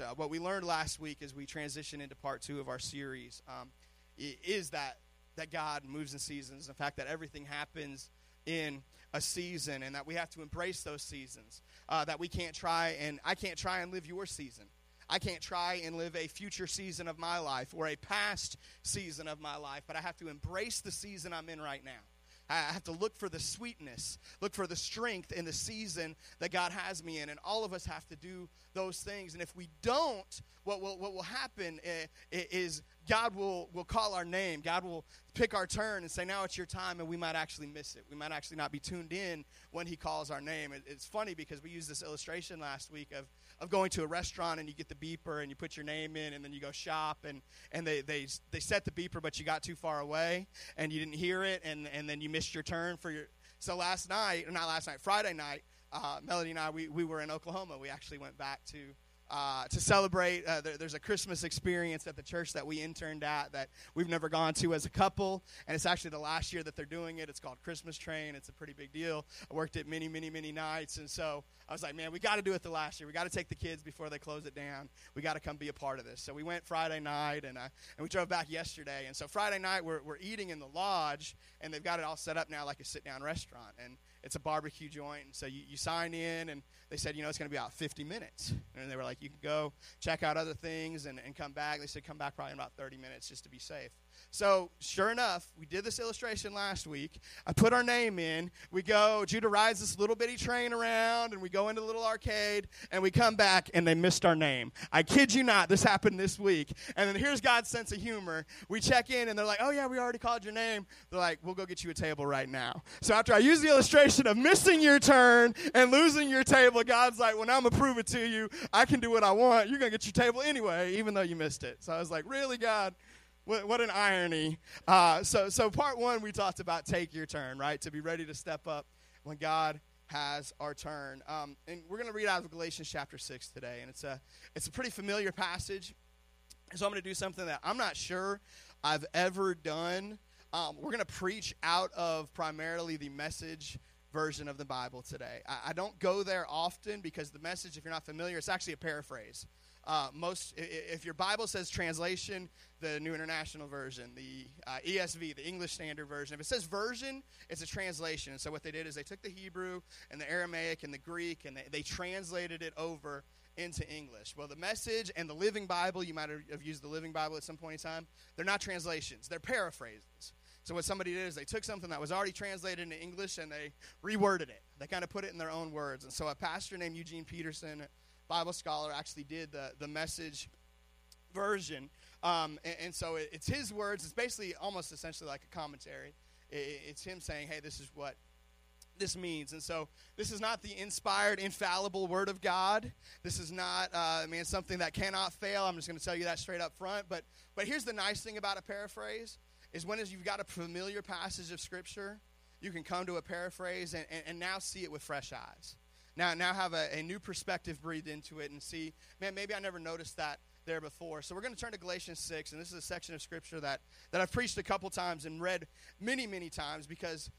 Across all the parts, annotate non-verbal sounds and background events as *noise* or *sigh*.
Uh, what we learned last week as we transition into part two of our series um, is that that God moves in seasons. The fact that everything happens in a season, and that we have to embrace those seasons. Uh, that we can't try and I can't try and live your season. I can't try and live a future season of my life or a past season of my life, but I have to embrace the season I'm in right now. I have to look for the sweetness, look for the strength in the season that God has me in. And all of us have to do those things. And if we don't, what will, what will happen eh, is God will, will call our name. God will pick our turn and say, now it's your time, and we might actually miss it. We might actually not be tuned in when He calls our name. It's funny because we used this illustration last week of, of going to a restaurant and you get the beeper and you put your name in and then you go shop and, and they, they, they set the beeper, but you got too far away and you didn't hear it, and, and then you missed your turn for your. So last night, not last night, Friday night, uh, Melody and I, we, we were in Oklahoma. We actually went back to uh, to celebrate. Uh, there, there's a Christmas experience at the church that we interned at that we've never gone to as a couple, and it's actually the last year that they're doing it. It's called Christmas Train. It's a pretty big deal. I worked it many, many, many nights, and so I was like, man, we got to do it the last year. We got to take the kids before they close it down. We got to come be a part of this. So we went Friday night, and uh, and we drove back yesterday. And so Friday night we're we're eating in the lodge, and they've got it all set up now like a sit down restaurant, and it's a barbecue joint. And so you, you sign in, and they said, you know, it's going to be about 50 minutes. And they were like, you can go check out other things and, and come back. They said, come back probably in about 30 minutes just to be safe. So, sure enough, we did this illustration last week. I put our name in. We go, Judah rides this little bitty train around, and we go into the little arcade, and we come back, and they missed our name. I kid you not, this happened this week. And then here's God's sense of humor. We check in, and they're like, oh, yeah, we already called your name. They're like, we'll go get you a table right now. So, after I use the illustration of missing your turn and losing your table, God's like, well, now I'm going to prove it to you. I can do what I want. You're going to get your table anyway, even though you missed it. So, I was like, really, God? What, what an irony. Uh, so, so, part one, we talked about take your turn, right? To be ready to step up when God has our turn. Um, and we're going to read out of Galatians chapter 6 today. And it's a, it's a pretty familiar passage. So, I'm going to do something that I'm not sure I've ever done. Um, we're going to preach out of primarily the message version of the Bible today. I, I, don't go there often because the message, if you're not familiar, it's actually a paraphrase. Uh, most, if your Bible says translation, the New International Version, the uh, ESV, the English Standard Version. If it says version, it's a translation. And so what they did is they took the Hebrew and the Aramaic and the Greek and they, they translated it over into English. Well, the message and the Living Bible, you might have used the Living Bible at some point in time, they're not translations, they're paraphrases. So what somebody did is they took something that was already translated into English and they reworded it. They kind of put it in their own words. And so a pastor named Eugene Peterson Bible scholar actually did the, the message version. Um, and, and, so it, it's his words. It's basically almost essentially like a commentary. It, it's him saying, hey, this is what this means. And so this is not the inspired, infallible word of God. This is not, uh, man, something that cannot fail. I'm just going to tell you that straight up front. But, but here's the nice thing about a paraphrase is when you've got a familiar passage of Scripture, you can come to a paraphrase and, and, and now see it with fresh eyes now now have a, a new perspective breathed into it and see, man, maybe I never noticed that there before. So we're going to turn to Galatians 6, and this is a section of scripture that, that I've preached a couple times and read many, many times because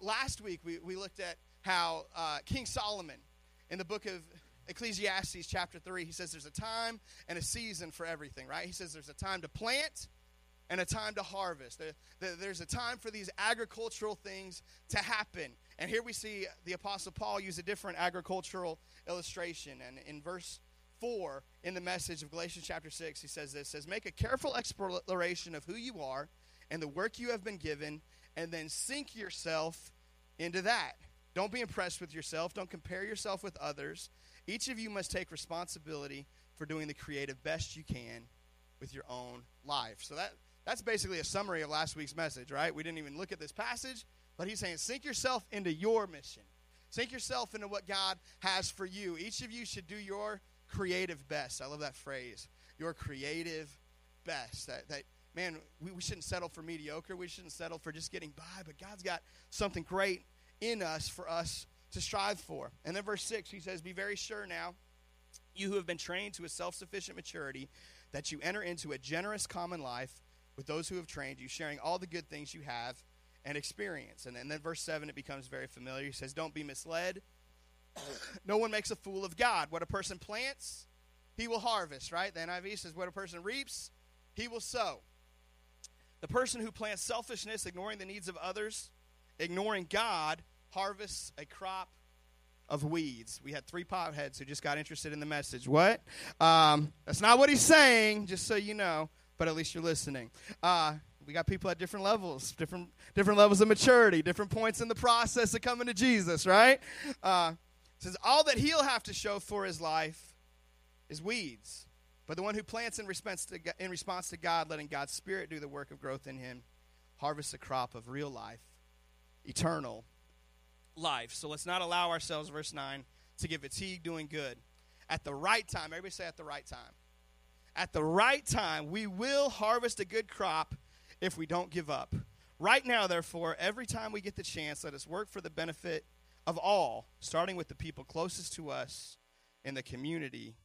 last week we, we looked at how uh, King Solomon in the book of Ecclesiastes, chapter 3, he says there's a time and a season for everything, right? He says there's a time to plant and a time to harvest. There's a time for these agricultural things to happen. And here we see the Apostle Paul use a different agricultural illustration. And in verse 4 in the message of Galatians chapter 6, he says this says, Make a careful exploration of who you are and the work you have been given, and then sink yourself into that. Don't be impressed with yourself. Don't compare yourself with others. Each of you must take responsibility for doing the creative best you can with your own life. So that that's basically a summary of last week's message, right? We didn't even look at this passage, but he's saying sink yourself into your mission. Sink yourself into what God has for you. Each of you should do your creative best. I love that phrase. Your creative best. That, that man, we, we shouldn't settle for mediocre. We shouldn't settle for just getting by, but God's got something great in us for us to strive for. And then verse 6, he says, Be very sure now, you who have been trained to a self sufficient maturity, that you enter into a generous common life with those who have trained you, sharing all the good things you have and experience. And then, and then verse 7, it becomes very familiar. He says, Don't be misled. *coughs* no one makes a fool of God. What a person plants, he will harvest, right? The NIV says, what a person reaps, he will sow. The person who plants selfishness, ignoring the needs of others, ignoring God, harvests a crop of weeds. We had three potheads who just got interested in the message. What? Um, that's not what he's saying, just so you know, but at least you're listening. Uh, we got people at different levels, different different levels of maturity, different points in the process of coming to Jesus, right? Uh, says all that he'll have to show for his life is weeds. But the one who plants in response to, in response to God, letting God's Spirit do the work of growth in him, harvests a crop of real life, eternal life. So let's not allow ourselves, verse 9, to get fatigue doing good. At the right time, everybody say at the right time. At the right time, we will harvest a good crop if we don't give up. Right now, therefore, every time we get the chance, let us work for the benefit of all, starting with the people closest to us in the community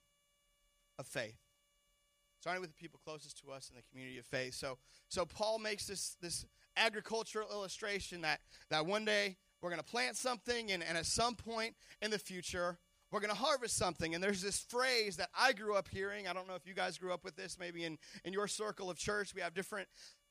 of faith. Starting with the people closest to us in the community of faith. So, so Paul makes this, this agricultural illustration that, that one day we're going to plant something, and, and at some point in the future, we're going to harvest something. And there's this phrase that I grew up hearing. I don't know if you guys grew up with this. Maybe in, in your circle of church, we have different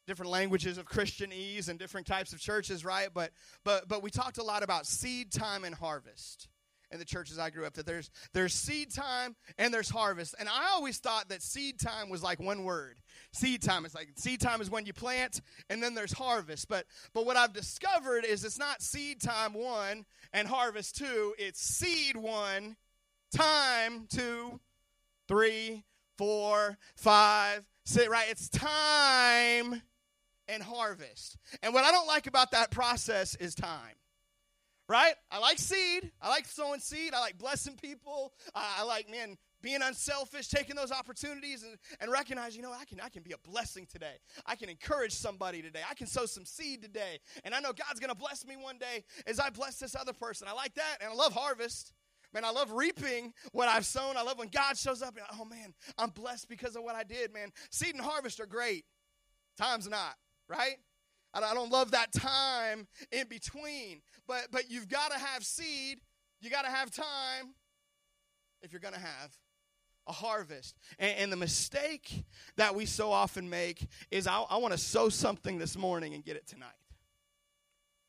different languages of Christianese and different types of churches, right? But but but we talked a lot about seed time and harvest in the churches I grew up that there's there's seed time and there's harvest. And I always thought that seed time was like one word. Seed time is like seed time is when you plant and then there's harvest. But but what I've discovered is it's not seed time 1 and harvest 2, it's seed 1, time 2, 3, 4, 5, 6, right? It's time and harvest. And what I don't like about that process is time. Right? I like seed. I like sowing seed. I like blessing people. I like, man, being unselfish, taking those opportunities and, and recognize, you know, I can, I can be a blessing today. I can encourage somebody today. I can sow some seed today. And I know God's going to bless me one day as I bless this other person. I like that. And I love harvest. Man, I love reaping what I've sown. I love when God shows up and, oh man, I'm blessed because of what I did, man. Seed and harvest are great. Time's not right? I don't love that time in between. But but you've got to have seed. You got to have time if you're going to have a harvest. And, and, the mistake that we so often make is I, I want to sow something this morning and get it tonight.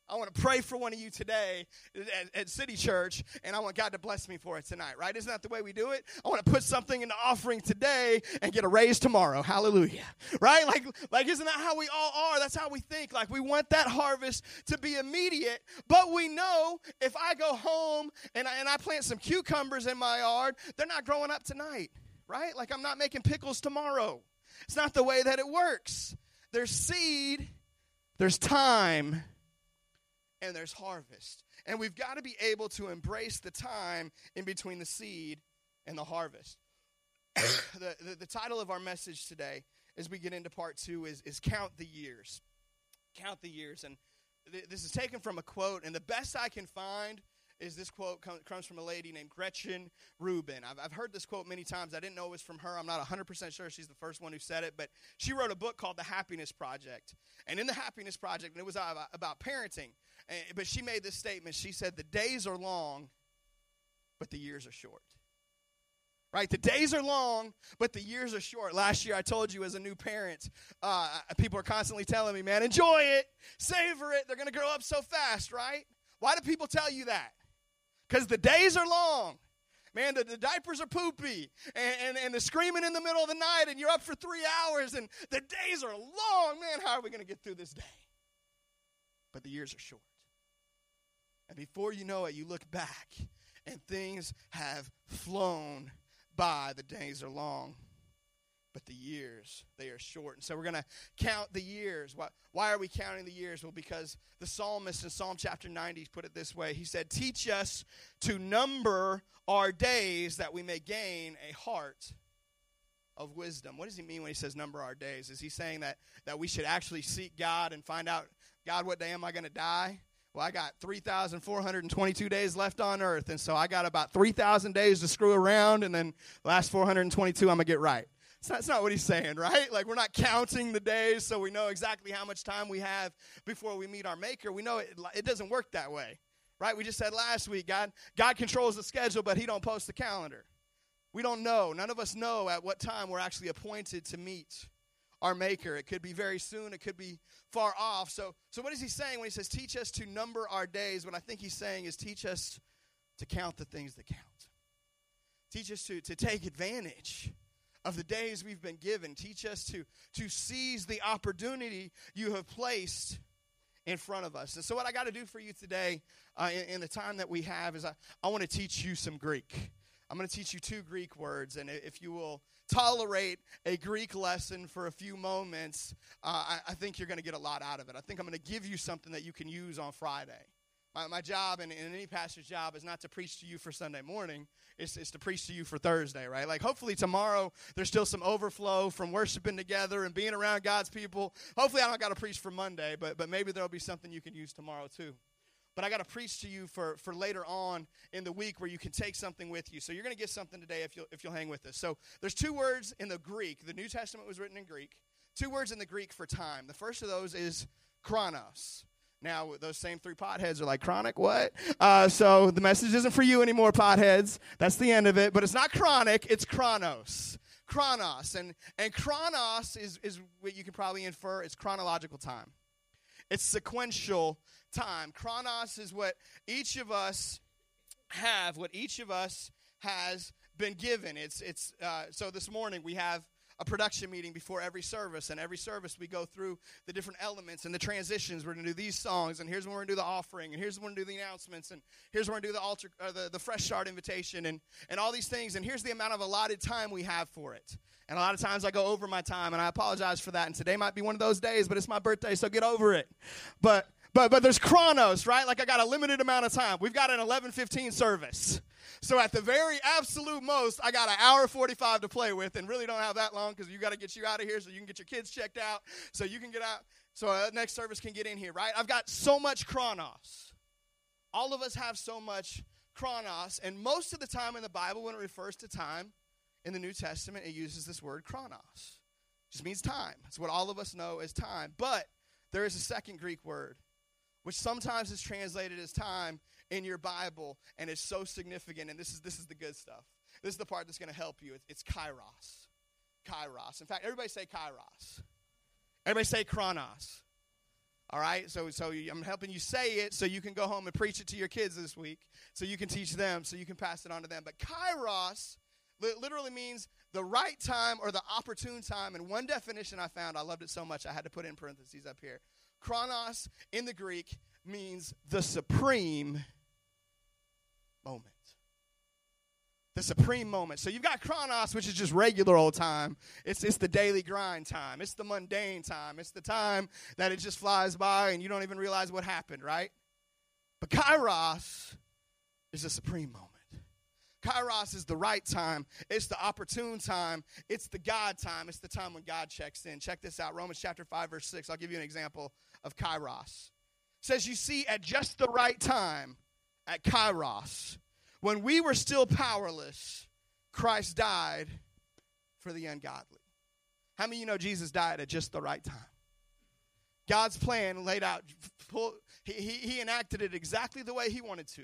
I want to pray for one of you today at, at, City Church, and I want God to bless me for it tonight, right? Isn't that the way we do it? I want to put something in the offering today and get a raise tomorrow. Hallelujah. Right? Like, like isn't that how we all are? That's how we think. Like, we want that harvest to be immediate, but we know if I go home and I, and I plant some cucumbers in my yard, they're not growing up tonight, right? Like, I'm not making pickles tomorrow. It's not the way that it works. There's seed, there's time, and there's harvest. And we've got to be able to embrace the time in between the seed and the harvest. *coughs* the, the, the, title of our message today, as we get into part two, is, is Count the Years. Count the Years. And th- this is taken from a quote, and the best I can find is this quote comes from a lady named Gretchen Rubin. I've, I've heard this quote many times. I didn't know it was from her. I'm not 100% sure she's the first one who said it, but she wrote a book called The Happiness Project. And in The Happiness Project, and it was about parenting, but she made this statement. She said, The days are long, but the years are short. Right? The days are long, but the years are short. Last year, I told you as a new parent, uh, people are constantly telling me, man, enjoy it, savor it. They're going to grow up so fast, right? Why do people tell you that? Because the days are long. Man, the, the diapers are poopy, and, and, and the screaming in the middle of the night, and you're up for three hours, and the days are long. Man, how are we going to get through this day? But the years are short. And before you know it, you look back and things have flown by. The days are long, but the years, they are short. And so we're going to count the years. Why, why are we counting the years? Well, because the psalmist in Psalm chapter 90 put it this way He said, Teach us to number our days that we may gain a heart of wisdom. What does he mean when he says number our days? Is he saying that, that we should actually seek God and find out, God, what day am I going to die? Well, I got 3,422 days left on earth, and so I got about 3,000 days to screw around, and then last 422 I'm going to get right. So that's not what he's saying, right? Like, we're not counting the days so we know exactly how much time we have before we meet our Maker. We know it, it doesn't work that way, right? We just said last week, God, God controls the schedule, but he don't post the calendar. We don't know. None of us know at what time we're actually appointed to meet our maker. It could be very soon, it could be far off. So so what is he saying when he says teach us to number our days? What I think he's saying is teach us to count the things that count. Teach us to, to take advantage of the days we've been given. Teach us to, to seize the opportunity you have placed in front of us. And so, what I got to do for you today uh, in, in, the time that we have is I, I want to teach you some Greek. I'm going to teach you two Greek words. And if you will tolerate a Greek lesson for a few moments, uh, I, I think you're going to get a lot out of it. I think I'm going to give you something that you can use on Friday. My, my job and, and any pastor's job is not to preach to you for Sunday morning, it's, it's to preach to you for Thursday, right? Like, hopefully, tomorrow there's still some overflow from worshiping together and being around God's people. Hopefully, I don't got to preach for Monday, but, but maybe there'll be something you can use tomorrow, too but I got to preach to you for, for later on in the week where you can take something with you. So you're going to get something today if you'll, if you'll hang with us. So there's two words in the Greek. The New Testament was written in Greek. Two words in the Greek for time. The first of those is chronos. Now, those same three potheads are like, chronic, what? Uh, so the message isn't for you anymore, potheads. That's the end of it. But it's not chronic, it's chronos. Chronos. And, and chronos is, is what you can probably infer it's chronological time, it's sequential time. Chronos is what each of us have, what each of us has been given. It's, it's, uh, so this morning we have a production meeting before every service. And every service, we go through the different elements and the transitions. We're going to do these songs, and here's when we're going to do the offering, and here's when we're going to do the announcements, and here's when we're going to do the altar, uh, the, the fresh start invitation, and, and all these things. And here's the amount of allotted time we have for it. And a lot of times I go over my time, and I apologize for that. And today might be one of those days, but it's my birthday, so get over it. But but but there's chronos, right? Like I got a limited amount of time. We've got an 11:15 service. So at the very absolute most, I got an hour 45 to play with and really don't have that long because you got to get you out of here so you can get your kids checked out so you can get out so uh, next service can get in here, right? I've got so much chronos. All of us have so much chronos and most of the time in the Bible when it refers to time in the New Testament it uses this word chronos. It just means time. It's what all of us know as time. But there is a second Greek word which sometimes is translated as time in your Bible, and it's so significant. And this is this is the good stuff. This is the part that's going to help you. It's, it's kairos. Kairos. In fact, everybody say kairos. Everybody say chronos. All right, so so I'm helping you say it so you can go home and preach it to your kids this week, so you can teach them, so you can pass it on to them. But kairos literally means the right time or the opportune time. And one definition I found, I loved it so much, I had to put in parentheses up here. Chronos in the Greek means the supreme moment. The supreme moment. So you've got chronos, which is just regular old time. It's, it's the daily grind time. It's the mundane time. It's the time that it just flies by and you don't even realize what happened, right? But kairos is a supreme moment. Kairos is the right time. It's the opportune time. It's the God time. It's the time when God checks in. Check this out Romans chapter 5, verse 6. I'll give you an example of Kairos. It says, You see, at just the right time, at Kairos, when we were still powerless, Christ died for the ungodly. How many of you know Jesus died at just the right time? God's plan laid out, he, he, he enacted it exactly the way he wanted to.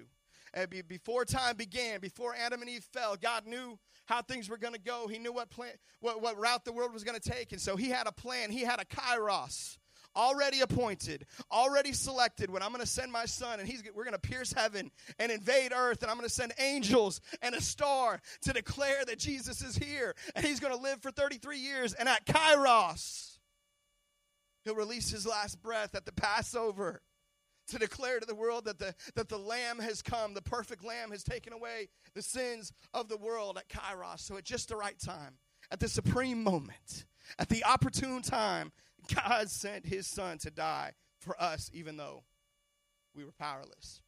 Eh, be, before time began, before Adam and Eve fell, God knew how things were going to go. He knew what, plan, what, what route the world was going to take. And so he had a plan. He had a kairos already appointed, already selected when I'm going to send my son and he's we're going to pierce heaven and invade earth and I'm going to send angels and a star to declare that Jesus is here and he's going to live for 33 years and at Kairos he'll release his last breath at the Passover to declare to the world that the, that the Lamb has come, the perfect Lamb has taken away the sins of the world at Kairos. So at just the right time, at the supreme moment, at the opportune time, God sent his son to die for us, even though we were powerless.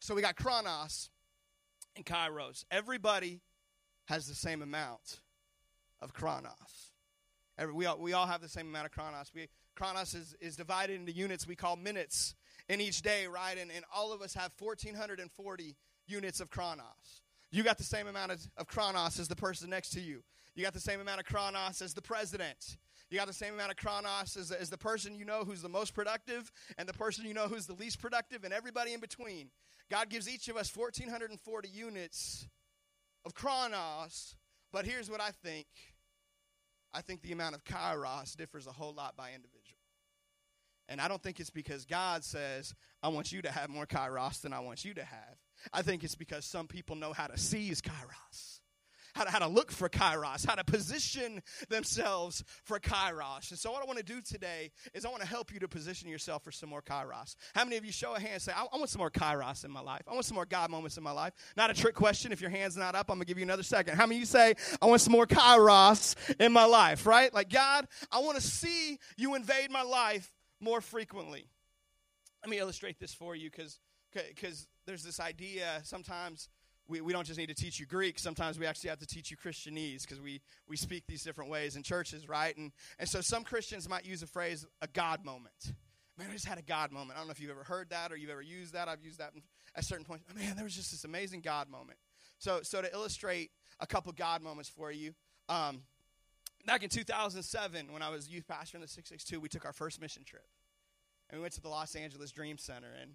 So we got Chronos and Kairos. Everybody has the same amount of Chronos. Every, we, all, we all have the same amount of Chronos. We, Chronos is, is divided into units we call minutes in each day, right? And, and all of us have 1,440 units of Chronos. You got the same amount of, of Chronos as the person next to you. You got the same amount of Chronos as the president. You got the same amount of chronos as, as the person you know who's the most productive and the person you know who's the least productive and everybody in between. God gives each of us 1,440 units of chronos, but here's what I think. I think the amount of kairos differs a whole lot by individual. And I don't think it's because God says, I want you to have more kairos than I want you to have. I think it's because some people know how to seize kairos how to, how to look for kairos, how to position themselves for kairos. And so, what I want to do today is I want to help you to position yourself for some more kairos. How many of you show a hand and say, I, I want some more kairos in my life? I want some more God moments in my life? Not a trick question. If your hand's not up, I'm going to give you another second. How many of you say, I want some more kairos in my life, right? Like, God, I want to see you invade my life more frequently. Let me illustrate this for you because because there's this idea sometimes we, we don't just need to teach you Greek. Sometimes we actually have to teach you Christianese because we, we speak these different ways in churches, right? And, and so some Christians might use the phrase, a God moment. Man, I just had a God moment. I don't know if you've ever heard that or you've ever used that. I've used that at certain points. Oh, man, there was just this amazing God moment. So, so to illustrate a couple God moments for you, um, back in 2007, when I was youth pastor in the 662, we took our first mission trip. And we went to the Los Angeles Dream Center. And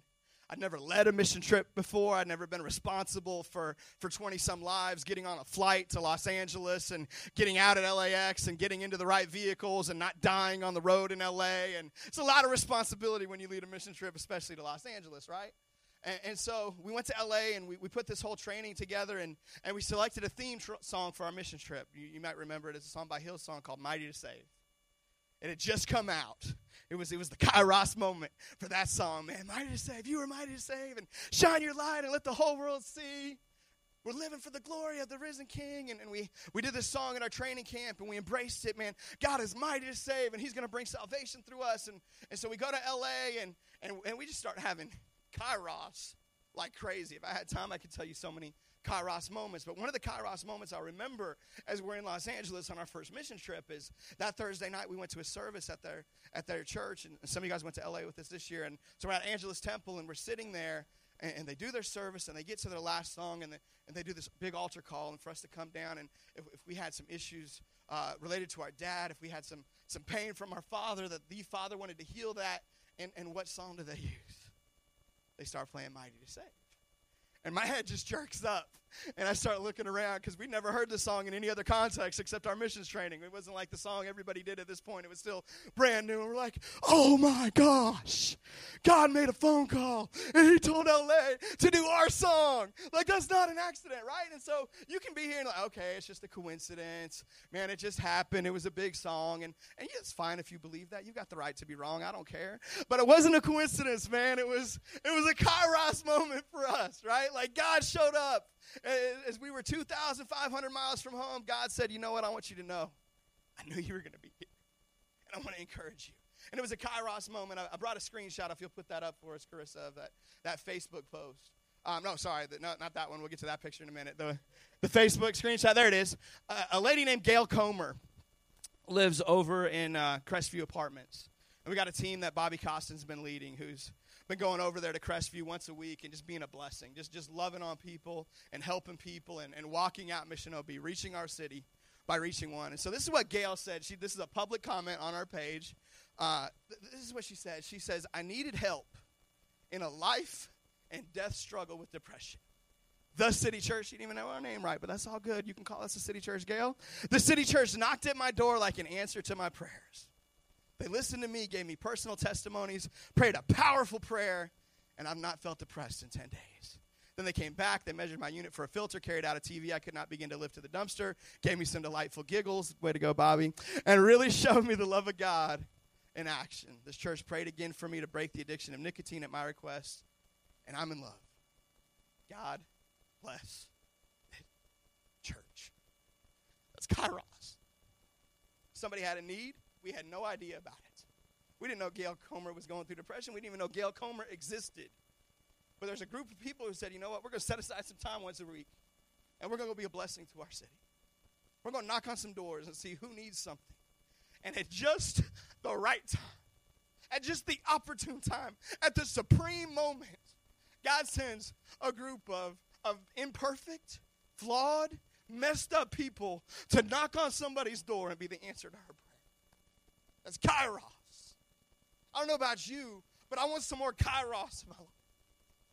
I'd never led a mission trip before. I'd never been responsible for, for 20 some lives, getting on a flight to Los Angeles and getting out at LAX and getting into the right vehicles and not dying on the road in LA. And it's a lot of responsibility when you lead a mission trip, especially to Los Angeles, right? And, and so we went to LA and we, we put this whole training together and, and we selected a theme tr- song for our mission trip. You, you might remember it. It's a song by Hillsong called Mighty to Save. And it had just come out. It was, it was the Kairos moment for that song, man. Mighty to save. You are mighty to save. And shine your light and let the whole world see. We're living for the glory of the risen King. And, and we, we did this song in our training camp and we embraced it, man. God is mighty to save and He's going to bring salvation through us. And, and so we go to LA and, and, and we just start having Kairos like crazy. If I had time, I could tell you so many Kairos moments. But one of the Kairos moments I remember as we're in Los Angeles on our first mission trip is that Thursday night we went to a service at their at their church, and some of you guys went to LA with us this year, and so we're at Angelus Temple, and we're sitting there, and, and they do their service, and they get to their last song, and, the, and they do this big altar call, and for us to come down, and if, if we had some issues uh, related to our dad, if we had some some pain from our father, that the father wanted to heal that, and, and what song do they use? They start playing Mighty to Save. And my head just jerks up and I start looking around because we'd never heard the song in any other context except our missions training. It wasn't like the song everybody did at this point. It was still brand new. And we're like, oh my gosh, God made a phone call and he told LA to do our song. Like, that's not an accident, right? And so you can be here and like, okay, it's just a coincidence. Man, it just happened. It was a big song. And, and yeah, it's fine if you believe that. You've got the right to be wrong. I don't care. But it wasn't a coincidence, man. It was, it was a kairos moment for us, right? Like, God showed up as we were 2,500 miles from home, God said, You know what? I want you to know. I knew you were going to be here. And I want to encourage you. And it was a Kairos moment. I, brought a screenshot, if you'll put that up for us, Carissa, of that, that Facebook post. Um, no, sorry, the, no, not that one. We'll get to that picture in a minute. The, the Facebook screenshot, there it is. Uh, a lady named Gail Comer lives over in uh, Crestview Apartments. And we got a team that Bobby Costin's been leading who's been going over there to Crestview once a week and just being a blessing, just, just loving on people and helping people and, and walking out Mission OB, reaching our city by reaching one. And so this is what Gail said. She, this is a public comment on our page. Uh, th- this is what she said. She says, I needed help in a life and death struggle with depression. The City Church, she didn't even know our name right, but that's all good. You can call us the City Church, Gail. The City Church knocked at my door like an answer to my prayers. They listened to me, gave me personal testimonies, prayed a powerful prayer, and I've not felt depressed in 10 days. Then they came back, they measured my unit for a filter, carried out a TV I could not begin to lift to the dumpster, gave me some delightful giggles, way to go, Bobby, and really *laughs* showed me the love of God in action. This church prayed again for me to break the addiction of nicotine at my request, and I'm in love. God bless church. That's Kairos. Somebody had a need, we had no idea about it. We didn't know Gail Comer was going through depression. We didn't even know Gail Comer existed. But there's a group of people who said, you know what, we're going to set aside some time once a week, and we're going to be a blessing to our city. We're going to knock on some doors and see who needs something. And at just the right time, at just the opportune time, at the supreme moment, God sends a group of, of imperfect, flawed, messed up people to knock on somebody's door and be the answer to her prayer. That's kairos. I don't know about you, but I want some more kairos in my life.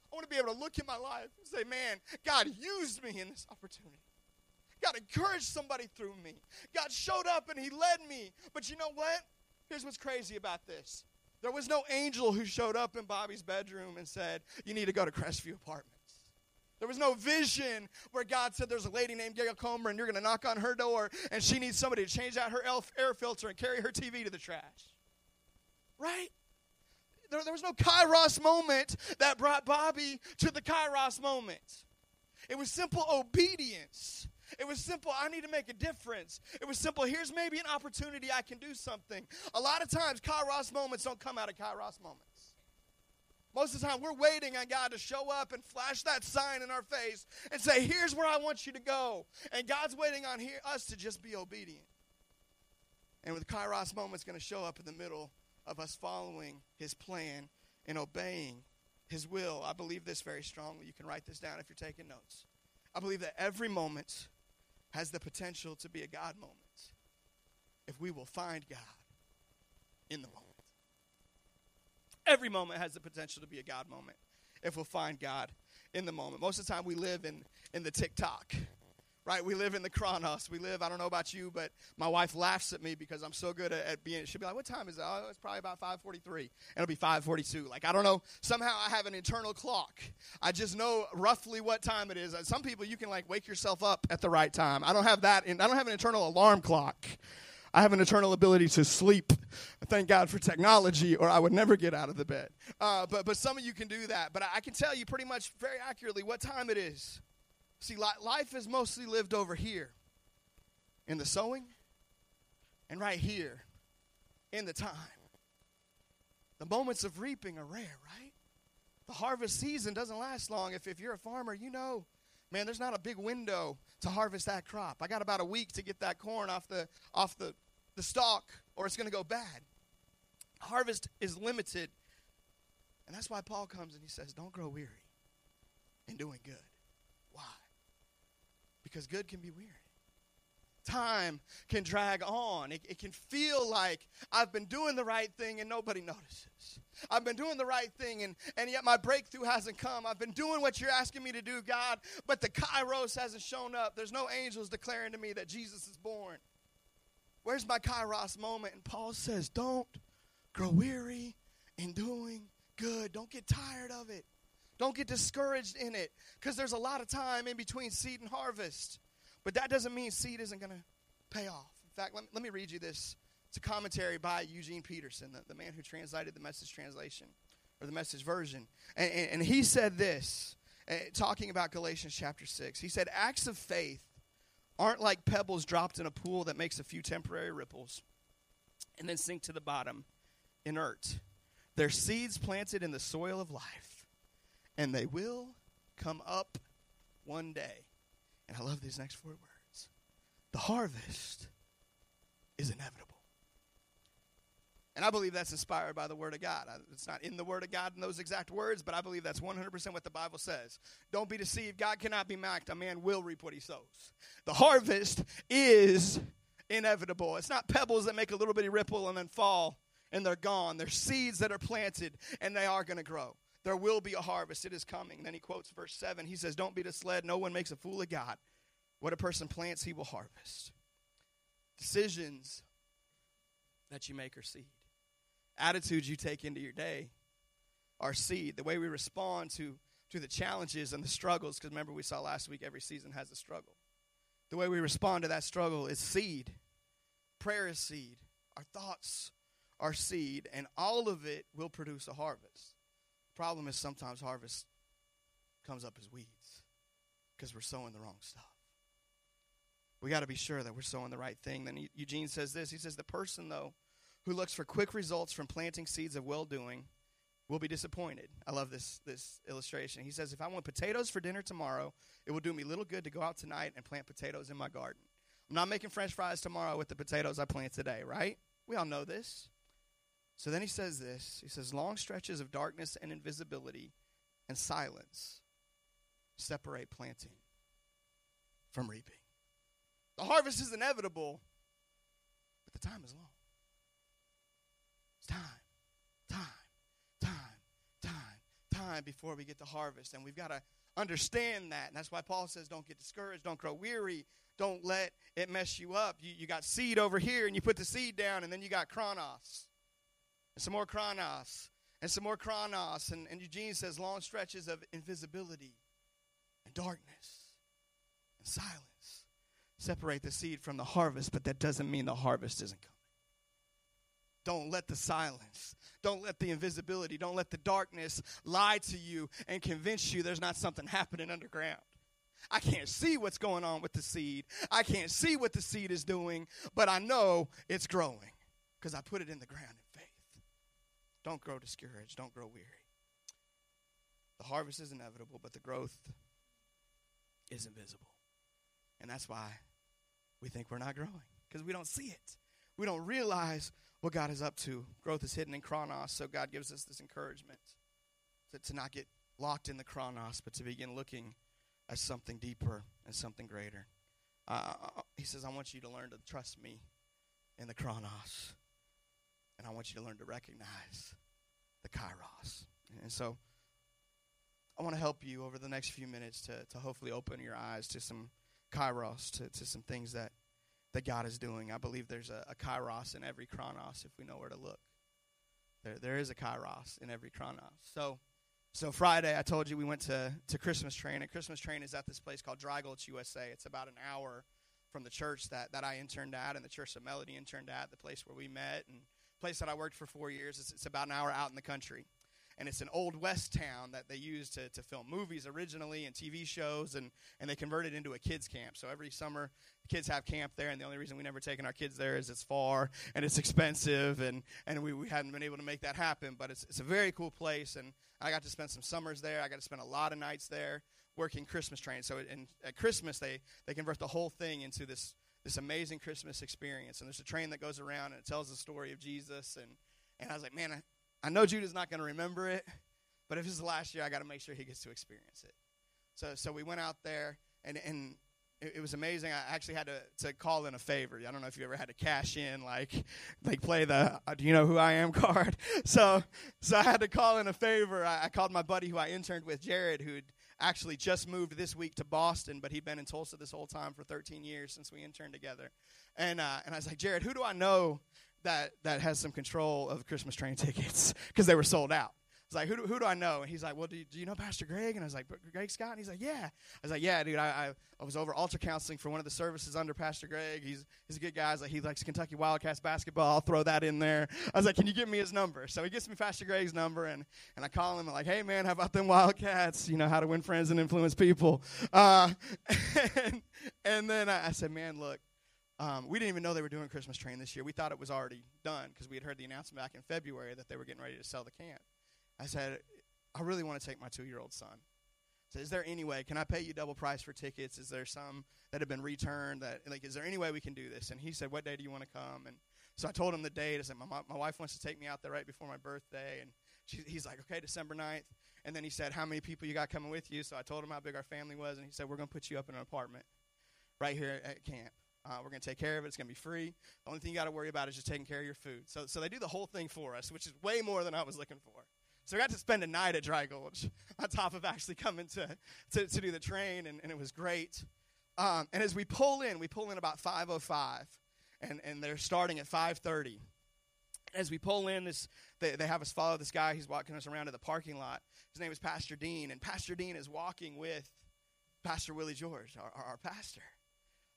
I want to be able to look at my life and say, man, God used me in this opportunity. God encouraged somebody through me. God showed up and He led me. But you know what? Here's what's crazy about this there was no angel who showed up in Bobby's bedroom and said, You need to go to Crestview Apartments. There was no vision where God said there's a lady named Gail Comer and you're going to knock on her door and she needs somebody to change out her air filter and carry her TV to the trash. Right? There, there was no kairos moment that brought Bobby to the kairos moment. It was simple obedience. It was simple, I need to make a difference. It was simple, here's maybe an opportunity I can do something. A lot of times, Kairos moments don't come out of Kairos moments. Most of the time, we're waiting on God to show up and flash that sign in our face and say, Here's where I want you to go. And God's waiting on us to just be obedient. And with Kairos moments going to show up in the middle of us following His plan and obeying His will. I believe this very strongly. You can write this down if you're taking notes. I believe that every moment has the potential to be a God moment if we will find God in the moment. Every moment has the potential to be a God moment if we'll find God in the moment. Most of the time, we live in, in the TikTok right? We live in the chronos. We live, I don't know about you, but my wife laughs at me because I'm so good at, at being, she'll be like, what time is it? Oh, it's probably about 543. And it'll be 542. Like, I don't know. Somehow I have an internal clock. I just know roughly what time it is. Some people, you can like wake yourself up at the right time. I don't have that. In, I don't have an internal alarm clock. I have an eternal ability to sleep. Thank God for technology, or I would never get out of the bed. Uh, but, but some of you can do that. But I can tell you pretty much very accurately what time it is. See, life is mostly lived over here in the sowing and right here in the time. The moments of reaping are rare, right? The harvest season doesn't last long. If, if you're a farmer, you know, man, there's not a big window to harvest that crop. I got about a week to get that corn off the, off the, the stalk, or it's going to go bad. Harvest is limited. And that's why Paul comes and he says, Don't grow weary in doing good. Why? because good can be weary. Time can drag on. It, it, can feel like I've been doing the right thing and nobody notices. I've been doing the right thing and, and yet my breakthrough hasn't come. I've been doing what you're asking me to do, God, but the kairos hasn't shown up. There's no angels declaring to me that Jesus is born. Where's my kairos moment? And Paul says, Don't grow weary in doing good. Don't get tired of it. Don't get discouraged in it because there's a lot of time in between seed and harvest. But that doesn't mean seed isn't going to pay off. In fact, let me, let me read you this. It's a commentary by Eugene Peterson, the, the man who translated the message translation or the message version. And, and, and he said this, uh, talking about Galatians chapter 6. He said, Acts of faith aren't like pebbles dropped in a pool that makes a few temporary ripples and then sink to the bottom inert. They're seeds planted in the soil of life and they will come up one day. And I love these next four words the harvest is inevitable. And I believe that's inspired by the Word of God. It's not in the Word of God in those exact words, but I believe that's 100% what the Bible says. Don't be deceived. God cannot be mocked. A man will reap what he sows. The harvest is inevitable. It's not pebbles that make a little bitty ripple and then fall and they're gone. They're seeds that are planted and they are going to grow. There will be a harvest. It is coming. Then he quotes verse 7. He says, Don't be misled. No one makes a fool of God. What a person plants, he will harvest. Decisions that you make are seed. Attitudes you take into your day are seed. The way we respond to, to the challenges and the struggles, because remember we saw last week every season has a struggle. The way we respond to that struggle is seed. Prayer is seed. Our thoughts are seed, and all of it will produce a harvest. Problem is sometimes harvest comes up as weeds because we're sowing the wrong stuff. We got to be sure that we're sowing the right thing. Then Eugene says this. He says the person though who looks for quick results from planting seeds of well-doing will be disappointed. I love this this illustration. He says if I want potatoes for dinner tomorrow, it will do me little good to go out tonight and plant potatoes in my garden. I'm not making french fries tomorrow with the potatoes I plant today, right? We all know this. So then he says this he says, Long stretches of darkness and invisibility and silence separate planting from reaping. The harvest is inevitable, but the time is long. It's time, time, time, time, time, before we get to harvest, and we've got to understand that. And that's why Paul says, don't get discouraged, don't grow weary, don't let it mess you up. You, you got seed over here, and you put the seed down, and then you got chronos, and some more chronos, and some more chronos. And, and Eugene says, long stretches of invisibility and darkness and silence separate the seed from the harvest, but that doesn't mean the harvest isn't coming. Don't let the silence, don't let the invisibility, don't let the darkness lie to you and convince you there's not something happening underground. I can't see what's going on with the seed. I can't see what the seed is doing, but I know it's growing because I put it in the ground in faith. Don't grow discouraged. Don't grow weary. The harvest is inevitable, but the growth is invisible. And that's why we think we're not growing because we don't see it. We don't realize what God is up to. Growth is hidden in chronos, so God gives us this encouragement to, to not get locked in the chronos, but to begin looking at something deeper and something greater. Uh, he says, I want you to learn to trust me in the chronos, and I want you to learn to recognize the kairos. And so I want to help you over the next few minutes to, to hopefully open your eyes to some kairos, to, to some things that that God is doing. I believe there's a, a kairos in every chronos if we know where to look. There, there is a kairos in every chronos. So, so Friday, I told you we went to, to Christmas Train, and Christmas Train is at this place called Dry Gulch, USA. It's about an hour from the church that, that I interned at and the church that Melody interned at, the place where we met, and place that I worked for four years. It's, it's about an hour out in the country and it's an old west town that they used to, to film movies originally and TV shows, and, and they converted it into a kids camp. So every summer, kids have camp there, and the only reason we never taken our kids there is it's far and it's expensive, and, and we, we hadn't been able to make that happen. But it's, it's a very cool place, and I got to spend some summers there. I got to spend a lot of nights there working Christmas train. So in, at Christmas, they, they convert the whole thing into this, this amazing Christmas experience. And there's a train that goes around, and it tells the story of Jesus, and, and I was like, man, I know Judah's not going to remember it, but if it's the last year, I got to make sure he gets to experience it. So, so we went out there, and, and it, it was amazing. I actually had to, to call in a favor. I don't know if you ever had to cash in, like, like play the uh, "Do you know who I am?" *laughs* card. So, so I had to call in a favor. I, I called my buddy who I interned with, Jared, who'd actually just moved this week to Boston, but he'd been in Tulsa this whole time for 13 years since we interned together. And uh, and I was like, Jared, who do I know that that has some control of Christmas train *laughs* tickets because they were sold out. It's like, who do, who do I know? And he's like, well, do you, do you know Pastor Greg? And I was like, Greg Scott? And he's like, yeah. I was like, yeah, dude, I, I, I was over altar counseling for one of the services under Pastor Greg. He's, he's a good guy. He's like, he likes Kentucky Wildcats basketball. I'll throw that in there. I was like, can you give me his number? So he gives me Pastor Greg's number, and, and I call him. I'm like, hey, man, how about them Wildcats? You know, how to win friends and influence people. Uh, *laughs* and, and then I, I said, man, look, um, we didn't even know they were doing Christmas Train this year. We thought it was already done because we had heard the announcement back in February that they were getting ready to sell the camp. I said, I really want to take my two year old son. So is there any way? Can I pay you double price for tickets? Is there some that have been returned? That like, is there any way we can do this? And he said, What day do you want to come? And so I told him the date. I said, My, my wife wants to take me out there right before my birthday. And she, he's like, Okay, December 9th. And then he said, How many people you got coming with you? So I told him how big our family was. And he said, We're going to put you up in an apartment right here at camp. Uh, we're going to take care of it. It's going to be free. The only thing you got to worry about is just taking care of your food. So, so they do the whole thing for us, which is way more than I was looking for. So I got to spend a night at Dry Gulch *laughs* on top of actually coming to, to, to do the train, and, and it was great. Um, and as we pull in, we pull in about 5.05, and, and they're starting at 5.30. As we pull in, this they, they have us follow this guy. He's walking us around to the parking lot. His name is Pastor Dean, and Pastor Dean is walking with Pastor Willie George, our, our, our pastor.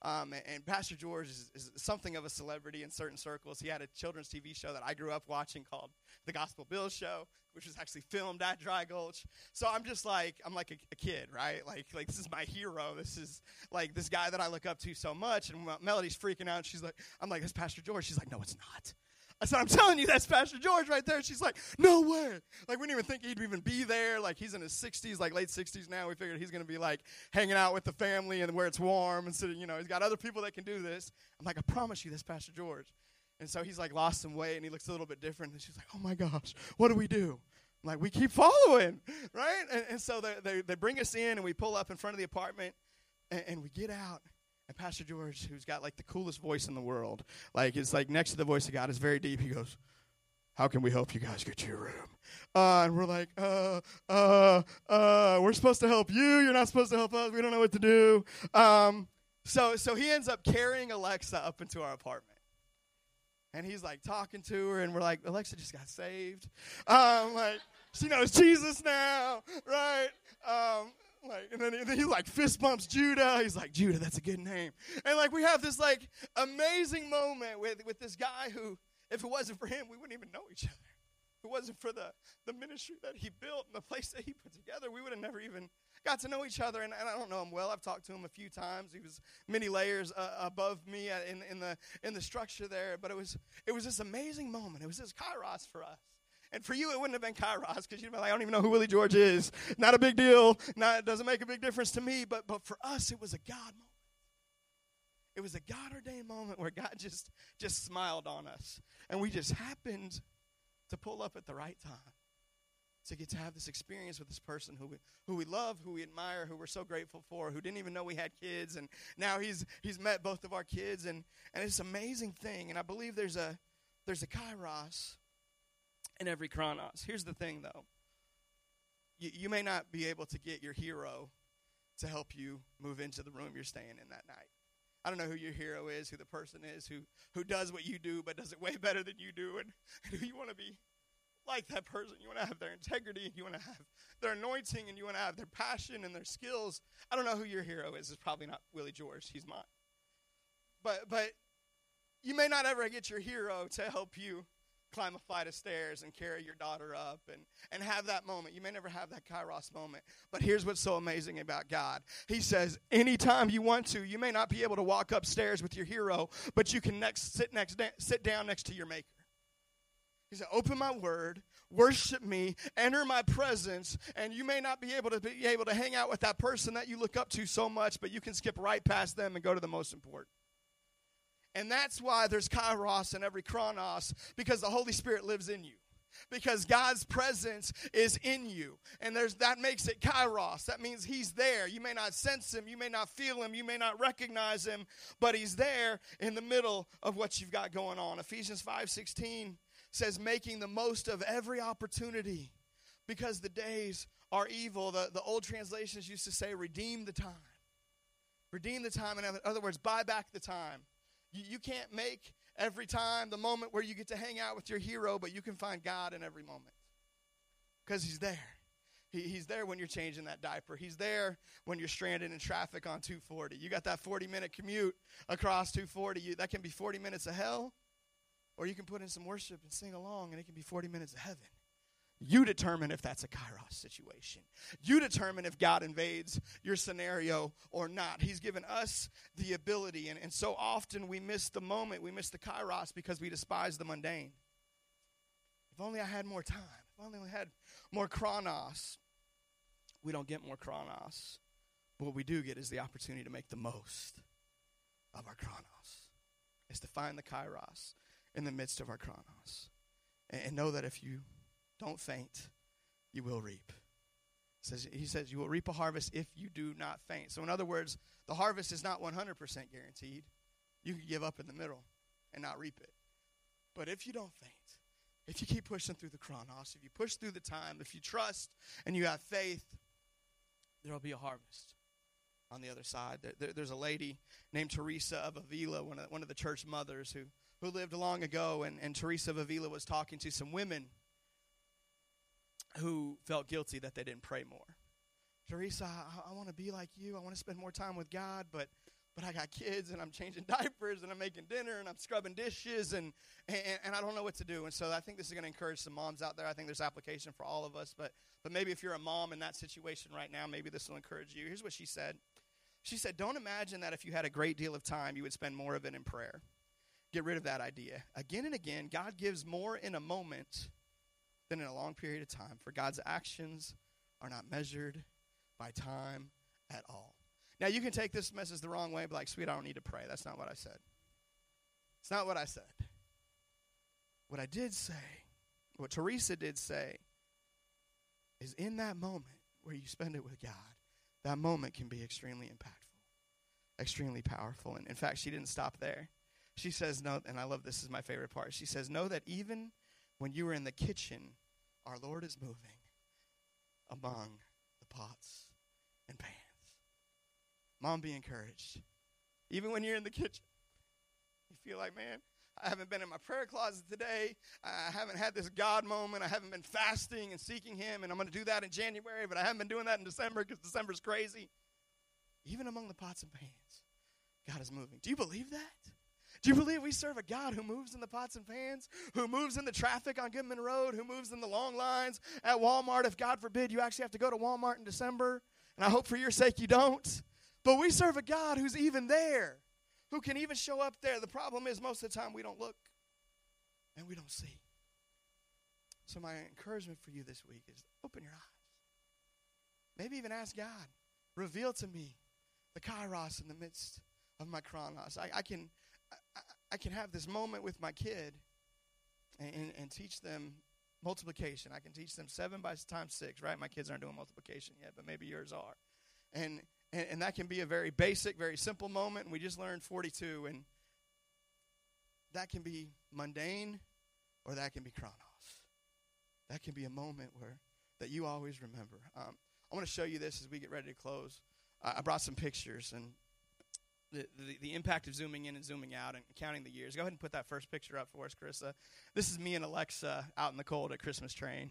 Um, and, Pastor George is, is, something of a celebrity in certain circles. He had a children's TV show that I grew up watching called The Gospel Bill Show, which was actually filmed at Dry Gulch. So I'm just like, I'm like a, a, kid, right? Like, like this is my hero. This is like this guy that I look up to so much. And Melody's freaking out. She's like, I'm like, that's Pastor George. She's like, no, it's not. I said, I'm telling you, that's Pastor George right there. She's like, no way. Like, we didn't even think he'd even be there. Like, he's in his 60s, like late 60s now. We figured he's going to be like hanging out with the family and where it's warm and sitting, you know, he's got other people that can do this. I'm like, I promise you, that's Pastor George. And so he's like lost some weight and he looks a little bit different. And she's like, oh my gosh, what do we do? I'm like, we keep following, right? And, and so they, they, they, bring us in and we pull up in front of the apartment and, and we get out and Pastor George, who's got like the coolest voice in the world, like it's like next to the voice of God, is very deep. He goes, how can we help you guys get to your room? Uh, and we're like, uh, uh, uh, we're supposed to help you. You're not supposed to help us. We don't know what to do. Um, so, so he ends up carrying Alexa up into our apartment. And he's like talking to her, and we're like, Alexa just got saved. Um, like, she knows Jesus now, right? Um, like, and then, and then he like fist bumps Judah. He's like, Judah, that's a good name. And like, we have this like amazing moment with, with this guy who, if it wasn't for him, we wouldn't even know each other. If it wasn't for the, the ministry that he built and the place that he put together, we would have never even got to know each other. And, and I don't know him well. I've talked to him a few times. He was many layers uh, above me in, in, the, in the structure there. But it was, it was this amazing moment. It was this kairos for us. And for you, it wouldn't have been kairos because you'd be like, I don't even know who Willie George is. Not a big deal. Not, it doesn't make a big difference to me. But, but for us, it was a God moment. It was a God ordained moment where God just, just smiled on us. And we just happened to pull up at the right time to get to have this experience with this person who we, who we love, who we admire, who we're so grateful for, who didn't even know we had kids, and now he's he's met both of our kids, and and it's an amazing thing. And I believe there's a there's a kairos in every chronos. Here's the thing, though. You, you may not be able to get your hero to help you move into the room you're staying in that night. I don't know who your hero is, who the person is, who who does what you do but does it way *laughs* better than you do, and, and who you want to be like that person. You want to have their integrity, and you want to have their anointing, and you want to have their passion and their skills. I don't know who your hero is. It's probably not Willie George. He's mine. But but you may not ever get your hero to help you climb a flight of stairs and carry your daughter up and, and have that moment. You may never have that kairos moment. But here's what's so amazing about God. He says, anytime you want to, you may not be able to walk upstairs with your hero, but you can next sit next sit down next to your maker. He said, Open my word, worship me, enter my presence, and you may not be able to be able to hang out with that person that you look up to so much, but you can skip right past them and go to the most important. And that's why there's kairos in every chronos, because the Holy Spirit lives in you. Because God's presence is in you. And there's that makes it kairos. That means he's there. You may not sense him, you may not feel him, you may not recognize him, but he's there in the middle of what you've got going on. Ephesians 5:16 says making the most of every opportunity because the days are evil. The, the old translations used to say redeem the time. Redeem the time. In other words, buy back the time. You, you can't make every time the moment where you get to hang out with your hero, but you can find God in every moment because He's there. He, he's there when you're changing that diaper. He's there when you're stranded in traffic on 240. You got that 40 minute commute across 240. You, that can be 40 minutes of hell, or you can put in some worship and sing along, and it can be 40 minutes of heaven. You determine if that's a kairos situation. You determine if God invades your scenario or not. He's given us the ability, and, and so often we miss the moment, we miss the kairos because we despise the mundane. If only I had more time, if only we had more chronos. We don't get more chronos. But what we do get is the opportunity to make the most of our chronos, is to find the kairos in the midst of our chronos. and, and know that if you don't faint, you will reap. Says, he says, You will reap a harvest if you do not faint. So, in other words, the harvest is not 100% guaranteed. You can give up in the middle and not reap it. But if you don't faint, if you keep pushing through the chronos, if you push through the time, if you trust and you have faith, there will be a harvest on the other side. There, there, there's a lady named Teresa of Avila, one of, one of the church mothers, who, who lived long ago, and, and Teresa of Avila was talking to some women who felt guilty that they didn't pray more. Teresa, I, I want to be like you. I want to spend more time with God, but but I got kids and I'm changing *laughs* diapers and I'm making dinner and I'm scrubbing dishes and, and, and I don't know what to do. And so I think this is going to encourage some moms out there. I think there's application for all of us, but but maybe if you're a mom in that situation right now, maybe this will encourage you. Here's what she said. She said, "Don't imagine that if you had a great deal of time, you would spend more of it in prayer. Get rid of that idea. Again and again, God gives more in a moment than in a long period of time, for God's actions are not measured by time at all. Now, you can take this message the wrong way, but like, sweet, I don't need to pray. That's not what I said. It's not what I said. What I did say, what Teresa did say, is in that moment where you spend it with God, that moment can be extremely impactful, extremely powerful. And in fact, she didn't stop there. She says, no, and I love this is my favorite part. She says, know that even when you are in the kitchen, our Lord is moving among the pots and pans. Mom, be encouraged. Even when you're in the kitchen, you feel like, man, I haven't been in my prayer closet today. I haven't had this God moment. I haven't been fasting and seeking Him, and I'm going to do that in January, but I haven't been doing that in December because December's crazy. Even among the pots and pans, God is moving. Do you believe that? Do you believe we serve a God who moves in the pots and pans, who moves in the traffic on Goodman Road, who moves in the long lines at Walmart? If God forbid you actually have to go to Walmart in December, and I hope for your sake you don't. But we serve a God who's even there who can even show up there. The problem is, most of the time, we don't look and we don't see. So, my encouragement for you this week is open your eyes. Maybe even ask God, reveal to me the kairos in the midst of my chronos. I, I can, I, can have this moment with my kid and, and, and teach them multiplication. I can teach them seven by times six, right? My kids aren't doing multiplication yet, but maybe yours are. And and, and that can be a very basic, very simple moment. And we just learned 42. And that can be mundane or that can be chronos. That can be a moment where that you always remember. Um, I want to show you this as we get ready to close. Uh, I brought some pictures and the, the, impact of zooming in and zooming out and counting the years. Go ahead and put that first picture up for us, Carissa. This is me and Alexa out in the cold at Christmas train.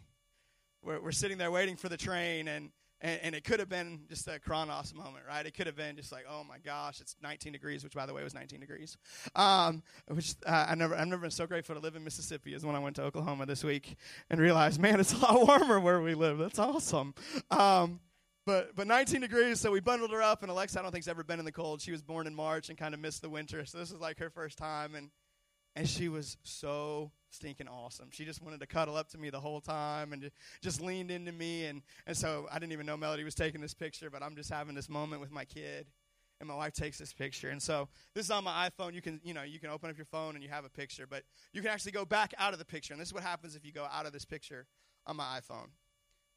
We're, we're sitting there waiting for the train, and and, and, it could have been just a Chronos moment, right? It could have been just like, oh my gosh, it's 19 degrees, which by the way was 19 degrees. Um, which uh, I never, I've never been so grateful to live in Mississippi as when I went to Oklahoma this week and realized, man, it's a lot *laughs* warmer where we live. That's awesome. Um, but but 19 degrees, so we bundled her up. And Alexa, I don't think has ever been in the cold. She was born in March and kind of missed the winter, so this is like her first time. And and she was so stinking awesome. She just wanted to cuddle up to me the whole time and just leaned into me. And, and so I didn't even know Melody was taking this picture, but I'm just having this moment with my kid. And my wife takes this picture. And so this is on my iPhone. You can, you know, you can open up your phone and you have a picture, but you can actually go back out of the picture. And this is what happens if you go out of this picture on my iPhone.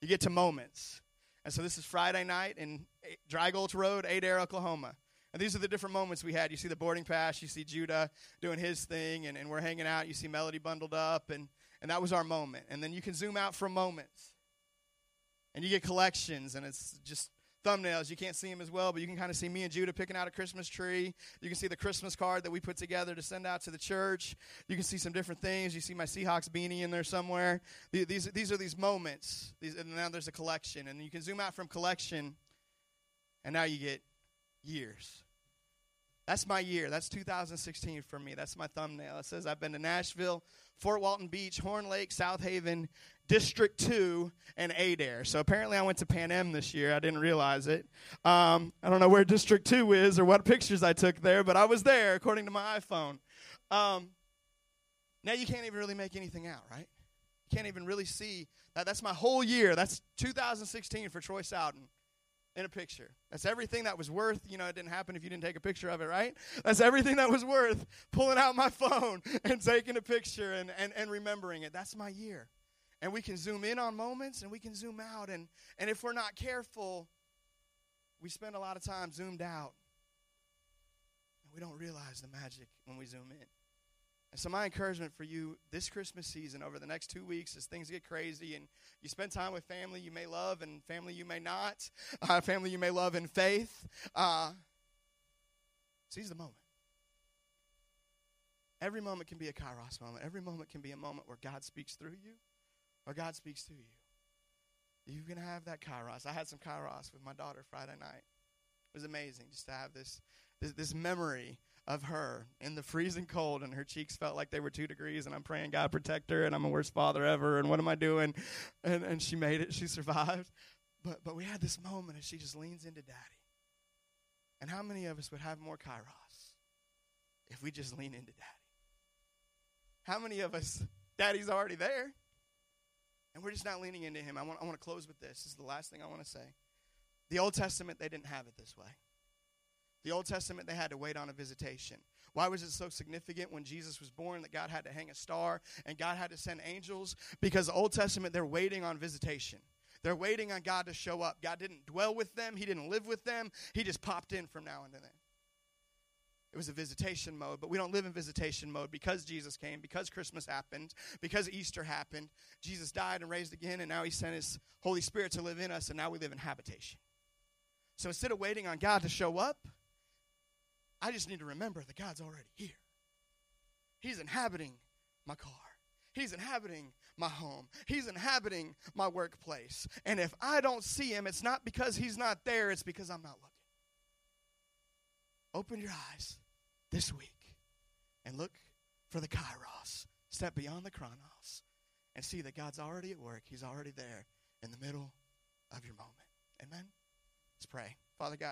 You get to moments. And so this is Friday night in Dry Gulch Road, Adair, Oklahoma. And these are the different moments we had. You see the boarding pass, you see Judah doing his thing, and, and we're hanging out. You see Melody bundled up, and, and that was our moment. And then you can zoom out from moments. And you get collections, and it's just thumbnails. You can't see them as well, but you can kind of see me and Judah picking out a Christmas tree. You can see the Christmas card that we put together to send out to the church. You can see some different things. You see my Seahawks beanie in there somewhere. These, these are these moments. These, and now there's a collection. And you can zoom out from collection, and now you get years. That's my year. That's 2016 for me. That's my thumbnail. It says I've been to Nashville, Fort Walton Beach, Horn Lake, Southaven, District 2, and Adair. So apparently I went to Pan Am this year. I didn't realize it. Um, I don't know where District 2 is or what pictures I took there, but I was there according to my iPhone. Um, now you can't even really make anything out, right? You can't even really see that. That's my whole year. That's 2016 for Troy Soudan in a picture. That's everything that was worth, you know, it didn't happen if you didn't take a picture of it, right? That's everything that was worth pulling out my *laughs* phone and taking a picture and, and, and remembering it. That's my year. And we can zoom in on moments and we can zoom out. And, and if we're not careful, we spend a lot of time zoomed out. And we don't realize the magic when we zoom in. And so, my encouragement for you this Christmas season over the next two weeks as things get crazy and you spend time with family you may love and family you may not, *laughs* uh, family you may love in faith, uh, seize the moment. Every moment can be a kairos moment. Every moment can be a moment where God speaks through you or God speaks to you. You can have that kairos. I had some kairos with my daughter Friday night. It was amazing just to have this, this, this memory of her in the freezing cold, and her cheeks felt like they were two degrees. And I'm praying, God protect her, and I'm a worst father ever, and what am I doing? And, and she made it, she survived. But, but we had this moment, and she just leans into daddy. And how many of us would have more kairos if we just lean into daddy? How many of us, daddy's already there, and we're just not leaning into him? I want, I want to close with this. This is the last thing I want to say. The Old Testament, they didn't have it this way. The Old Testament, they had to wait on a visitation. Why was it so significant when Jesus was born that God had to hang a star and God had to send angels? Because the Old Testament, they're waiting on visitation. They're waiting on God to show up. God didn't dwell with them, He didn't live with them, He just popped in from now and then. It was a visitation mode, but we don't live in visitation mode because Jesus came, because Christmas happened, because Easter happened. Jesus died and raised again, and now He sent His Holy Spirit to live in us, and now we live in habitation. So instead of waiting on God to show up, I just need to remember that God's already here. He's inhabiting my car. He's inhabiting my home. He's inhabiting my workplace. And if I don't see him, it's not because he's not there, it's because I'm not looking. Open your eyes this week and look for the kairos. Step beyond the chronos and see that God's already at work. He's already there in the middle of your moment. Amen? Let's pray. Father God.